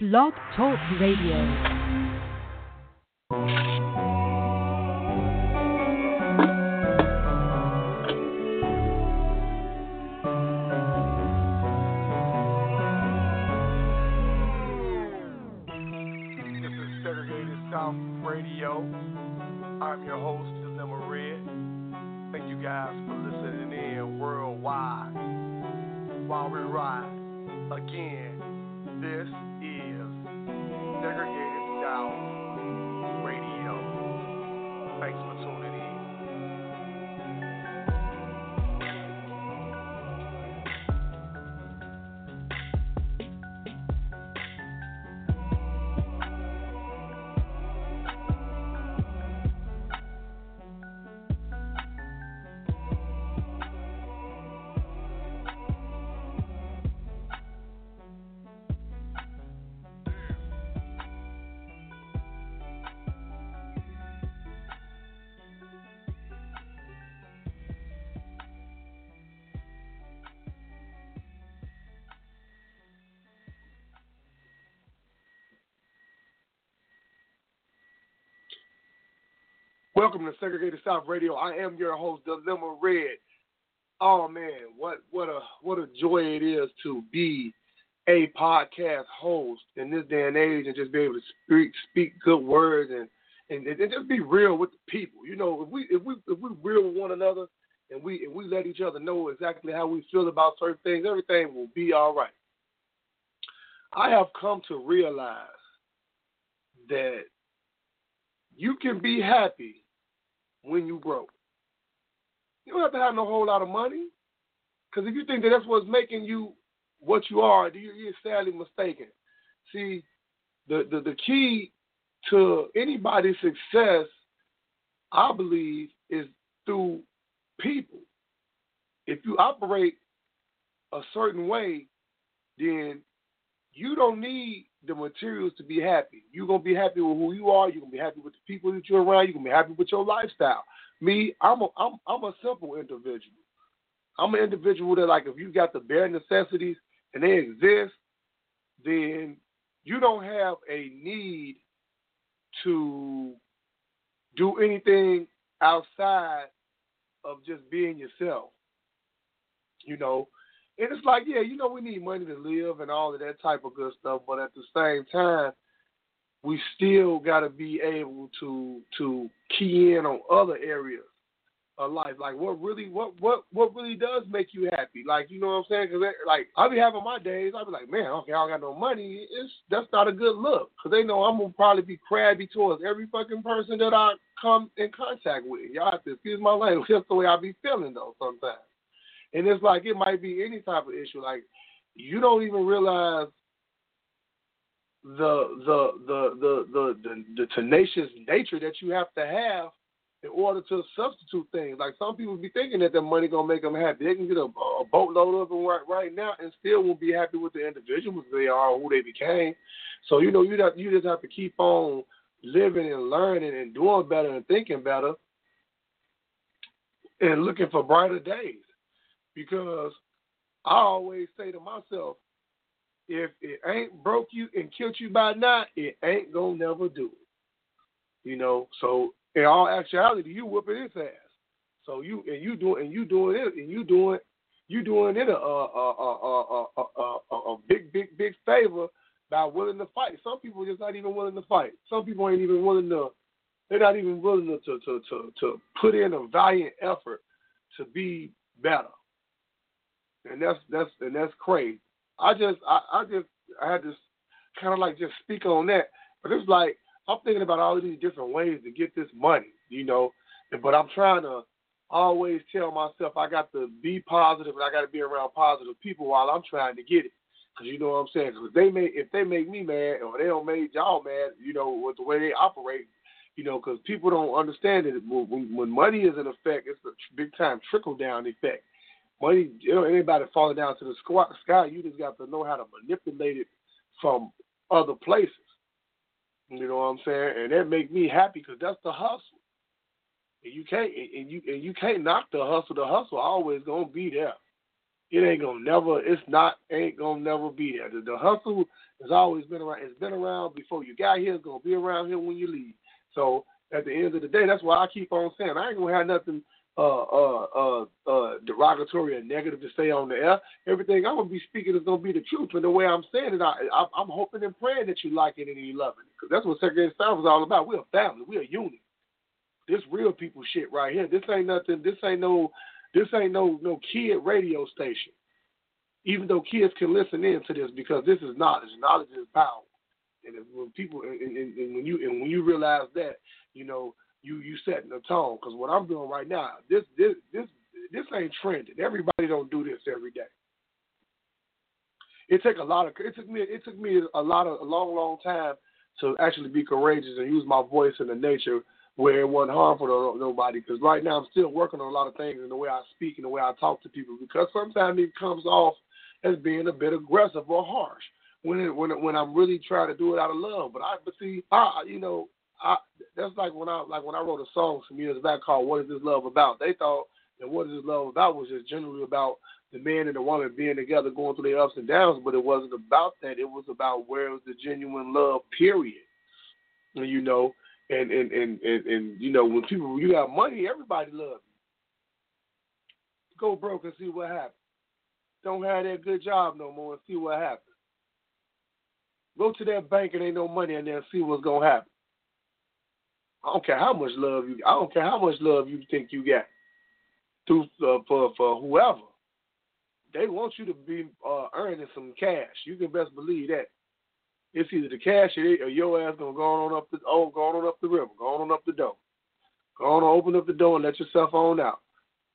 Blog Talk Radio. This is Segregated South Radio. I'm your host, Dilemma Red. Thank you guys for listening in worldwide while we ride. Again, this is Segregated South Welcome to Segregated South Radio. I am your host, Dilemma Red. Oh man, what what a what a joy it is to be a podcast host in this day and age and just be able to speak speak good words and and, and just be real with the people. You know, if we if we if we real with one another and we and we let each other know exactly how we feel about certain things, everything will be all right. I have come to realize that you can be happy when you broke. You don't have to have no whole lot of money. Because if you think that that's what's making you what you are, you- you're sadly mistaken. See, the, the, the key to anybody's success, I believe, is through people. If you operate a certain way, then you don't need the materials to be happy. You're gonna be happy with who you are. You're gonna be happy with the people that you're around. You're gonna be happy with your lifestyle. Me, I'm a I'm I'm a simple individual. I'm an individual that like if you got the bare necessities and they exist, then you don't have a need to do anything outside of just being yourself. You know, and it's like, yeah, you know, we need money to live and all of that type of good stuff, but at the same time, we still got to be able to to key in on other areas of life. Like what really, what what what really does make you happy? Like you know what I'm saying? Because like I be having my days, I be like, man, okay, I don't got no money. It's that's not a good look because they know I'm gonna probably be crabby towards every fucking person that I come in contact with. Y'all have to excuse my language. That's the way I be feeling though sometimes. And it's like it might be any type of issue. Like you don't even realize the the the the the the, the tenacious nature that you have to have in order to substitute things. Like some people be thinking that their money gonna make them happy. They can get a, a boatload of them right right now and still won't be happy with the individuals they are or who they became. So you know you you just have to keep on living and learning and doing better and thinking better and looking for brighter days because I always say to myself, if it ain't broke you and killed you by now, it ain't gonna never do it. You know, so in all actuality, you whooping his ass. So you and you doing and you doing it and you doing you doing it a a a a a, a, a, big big big favor by willing to fight. Some people just not even willing to fight. Some people ain't even willing to. They're not even willing to to to to, to put in a valiant effort to be better and that's that's and that's crazy. I just I, I just I had to kind of like just speak on that, but it's like I'm thinking about all these different ways to get this money, you know, but I'm trying to always tell myself I got to be positive and I got to be around positive people while I'm trying to get it. Cause you know what I'm saying? Cause they may if they make me mad or they don't make y'all mad, you know, with the way they operate, you know, because people don't understand it. When, when money is in effect, it's a big time trickle down effect money, you know, anybody falling down to the squ- sky, you just got to know how to manipulate it from other places. You know what I'm saying? And that make me happy because that's the hustle. And you can't and you and you can't knock the hustle. The hustle always gonna be there. it ain't gonna never. It's not. Ain't gonna never be there. The, the hustle has always been around. It's been around before you got here. It's gonna be around here when you leave. So at the end of the day, that's why I keep on saying I ain't gonna have nothing uh, uh, uh, uh, derogatory or negative to say on the air. Everything I'm gonna be speaking is gonna be the truth, and the way I'm saying it, I, I, I'm hoping and praying that you like it and you love it, because that's what Segregated South is all about. We're a family. We're a unit. This real people shit right here. This ain't nothing. This ain't no. This ain't no no kid radio station. Even though kids can listen in to this because this is knowledge. Knowledge is power. And when people and, and, and when you and when you realize that, you know, you you setting the tone. Because what I'm doing right now, this this this this ain't trending. Everybody don't do this every day. It took a lot of it took me it took me a lot of a long long time to actually be courageous and use my voice in the nature where it wasn't harmful to nobody. Because right now I'm still working on a lot of things in the way I speak and the way I talk to people. Because sometimes it comes off as being a bit aggressive or harsh when it, when it, when I'm really trying to do it out of love. But I but see, I you know I that's like when I like when I wrote a song some years back called "What Is This Love About." They thought that "What Is This Love About" was just generally about the man and the woman being together, going through their ups and downs, but it wasn't about that. It was about where was the genuine love, period. And, you know, and and, and and and you know when people you got money, everybody loves you. Go broke and see what happens. Don't have that good job no more and see what happens. Go to that bank and ain't no money in there and see what's gonna happen. I don't care how much love you. I don't care how much love you think you got To uh, for for whoever. They want you to be uh, earning some cash. You can best believe that. It's either the cash or, or your ass gonna go on up the oh, go on up the river, go on up the door, go on open up the door and let yourself on out,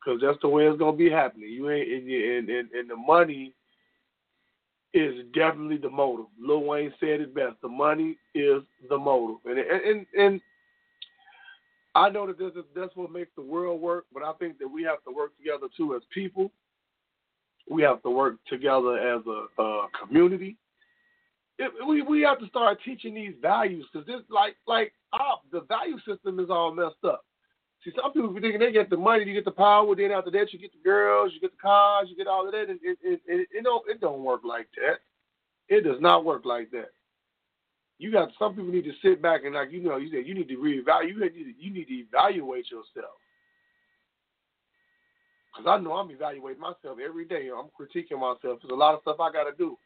cause that's the way it's gonna be happening. You ain't and and, and the money is definitely the motive. Lil Wayne said it best. The money is the motive, and and and and I know that this is, that's what makes the world work, but I think that we have to work together too as people. We have to work together as a, a community. It, we we have to start teaching these values because this like like our, the value system is all messed up. See, some people be thinking they get the money, you get the power, then after that you get the girls, you get the cars, you get all of that, it, it, it, it don't it don't work like that. It does not work like that you got some people need to sit back and like you know you said you need to reevaluate. You need to, you need to evaluate yourself. Cause I know I'm evaluating myself every day. I'm critiquing myself. There's a lot of stuff I got to do.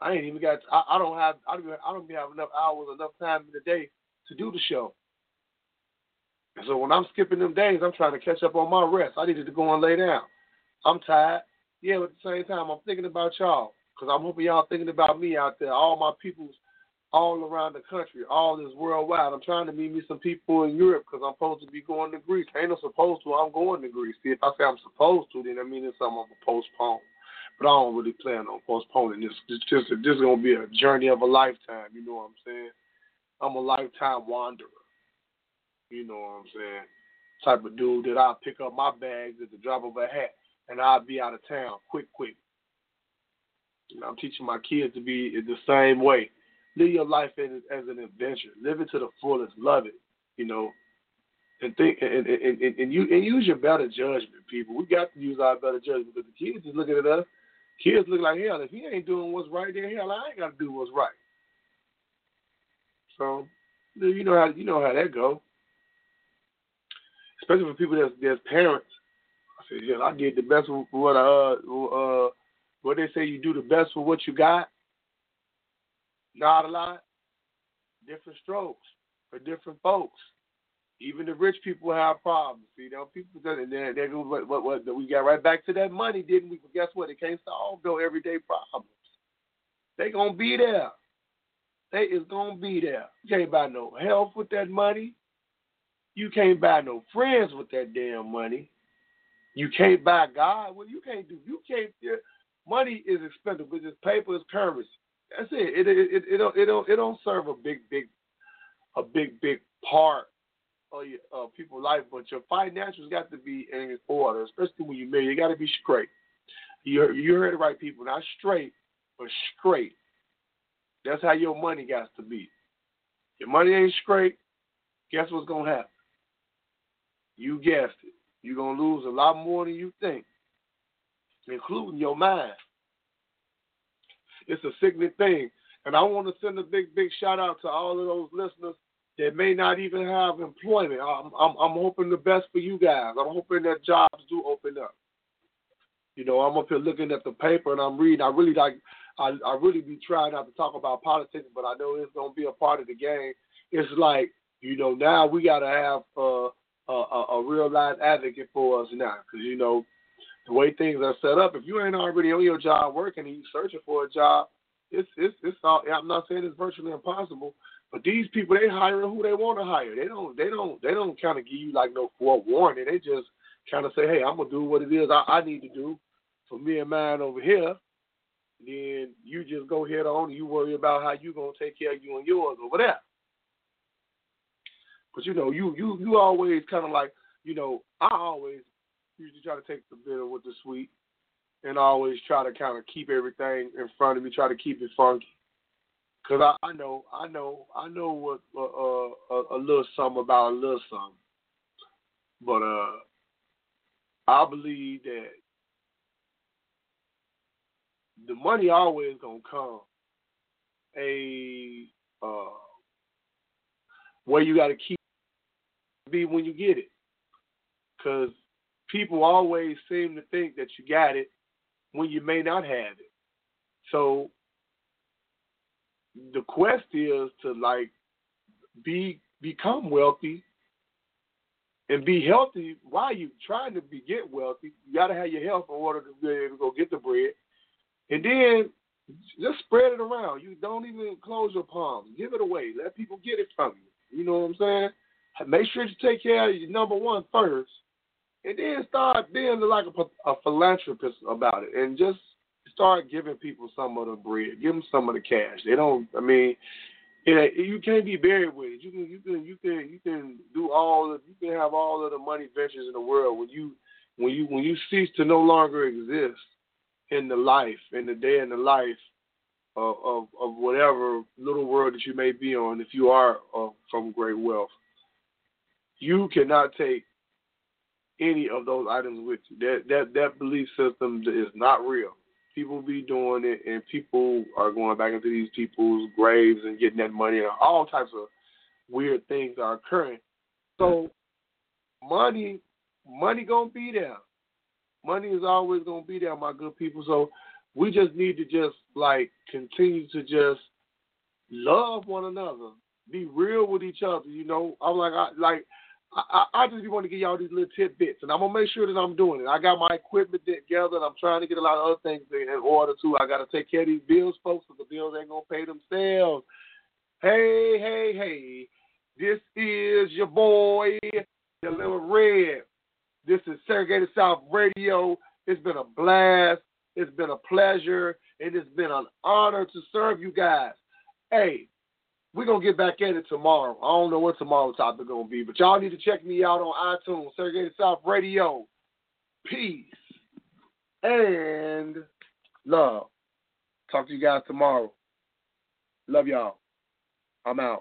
I ain't even got. I, I don't have. I don't. I don't have enough hours, enough time in the day to do the show. And so when I'm skipping them days, I'm trying to catch up on my rest. I needed to go and lay down. I'm tired. Yeah, but at the same time, I'm thinking about y'all because I'm hoping y'all thinking about me out there. All my people's all around the country, all this worldwide. I'm trying to meet me some people in Europe because I'm supposed to be going to Greece. I ain't no supposed to. I'm going to Greece. See, if I say I'm supposed to, then I mean it's something I'm gonna postpone. But I don't really plan on postponing this. It's just this is gonna be a journey of a lifetime. You know what I'm saying? I'm a lifetime wanderer. You know what I'm saying? Type of dude that I'll pick up my bags at the drop of a hat and I'll be out of town quick, quick. And I'm teaching my kids to be the same way live your life as, as an adventure. Live it to the fullest. Love it. You know, and think and, and, and, and you and use your better judgment, people. We got to use our better judgment because the kids is looking at us. Kids look like hell. If he ain't doing what's right, then hell, I ain't got to do what's right. So, you know how you know how that go. Especially for people that's that's parents. I said, yeah, I did the best for what I uh uh what they say you do the best for what you got. Not a lot. Different strokes for different folks. Even the rich people have problems. You know, people that they they go what what what we got right back to that money, didn't we? But guess what? It can't solve no everyday problems. They gonna be there. They is gonna be there. You can't buy no health with that money. You can't buy no friends with that damn money. You can't buy God. Well, you can't do. You can't. Money is expensive because paper is currency. That's it. It it it, it don't it don't it don't serve a big big a big big part of your uh, people's life, but your financials got to be in order, especially when you marry. You got to be straight. You you heard it right, people. Not straight, but straight. That's how your money got to be. Your money ain't straight. Guess what's gonna happen? You guessed it. You're gonna lose a lot more than you think. including your mind. It's a sickening thing. And I want to send a big, big shout out to all of those listeners that may not even have employment. I'm, I'm, I'm hoping the best for you guys. I'm hoping that jobs do open up. You know, I'm up here looking at the paper and I'm reading. I really like, I, I really be trying not to talk about politics, but I know it's gonna be a part of the game. It's like, you know, now we gotta have uh, a, a, a real life advocate for us now, because you know, the way things are set up, if you ain't already on your job working and you searching for a job, it's it's it's all. I'm not saying it's virtually impossible, but these people they hire who they want to hire. They don't they don't they don't kind of give you like no forewarning. They just kind of say, hey, I'm gonna do what it is I, I need to do for me and mine over here. Then you just go head on. And you worry about how you gonna take care of you and yours over there. But you know, you you you always kind of like you know, I always usually try to take the bitter with the sweet and always try to kind of keep everything in front of me, try to keep it funky. Cause I, I know, I know, I know what uh, uh, a, little something about a little something, but uh, I believe that the money always gonna come a uh, where you got to keep be when you get it, cause people always seem to think that you got it when you may not have it. So the quest is to like be become wealthy and be healthy while you trying to be get wealthy. You got to have your health in order to be able to go get the bread, and then just spread it around. You don't even close your palms. Give it away. Let people get it from you. You know what I'm saying? Make sure you take care of your number one first, and then start being like a, a philanthropist about it, and just start giving people some of the bread, give them some of the cash. They don't. I mean, you can't be buried with it. You can, you can, you can, you can do all. Of, you can have all of the money ventures in the world when you, when you, when you cease to no longer exist in the life, in the day in the life of of, of whatever little world that you may be on. If you are uh, from great wealth, you cannot take any of those items with you. That that that belief system is not real. People be doing it, and people are going back into these people's graves and getting that money, and all types of weird things are occurring. So, money, money gonna be there. Money is always gonna be there, my good people. So, we just need to just like continue to just love one another, be real with each other. You know, I'm like, I like I, I just want to give y'all these little tidbits, and I'm gonna make sure that I'm doing it. I got my equipment together, and I'm trying to get a lot of other things in order too. I got to take care of these bills, folks, because the bills ain't gonna pay themselves. Hey, hey, hey! This is your boy, the little red. This is Segregated South Radio. It's been a blast. It's been a pleasure, and it's been an honor to serve you guys. Hey, we're gonna get back at it tomorrow. I don't know what tomorrow's topic gonna be, but y'all need to check me out on iTunes, Segregated South Radio. Peace and love. Talk to you guys tomorrow. Love y'all. I'm out.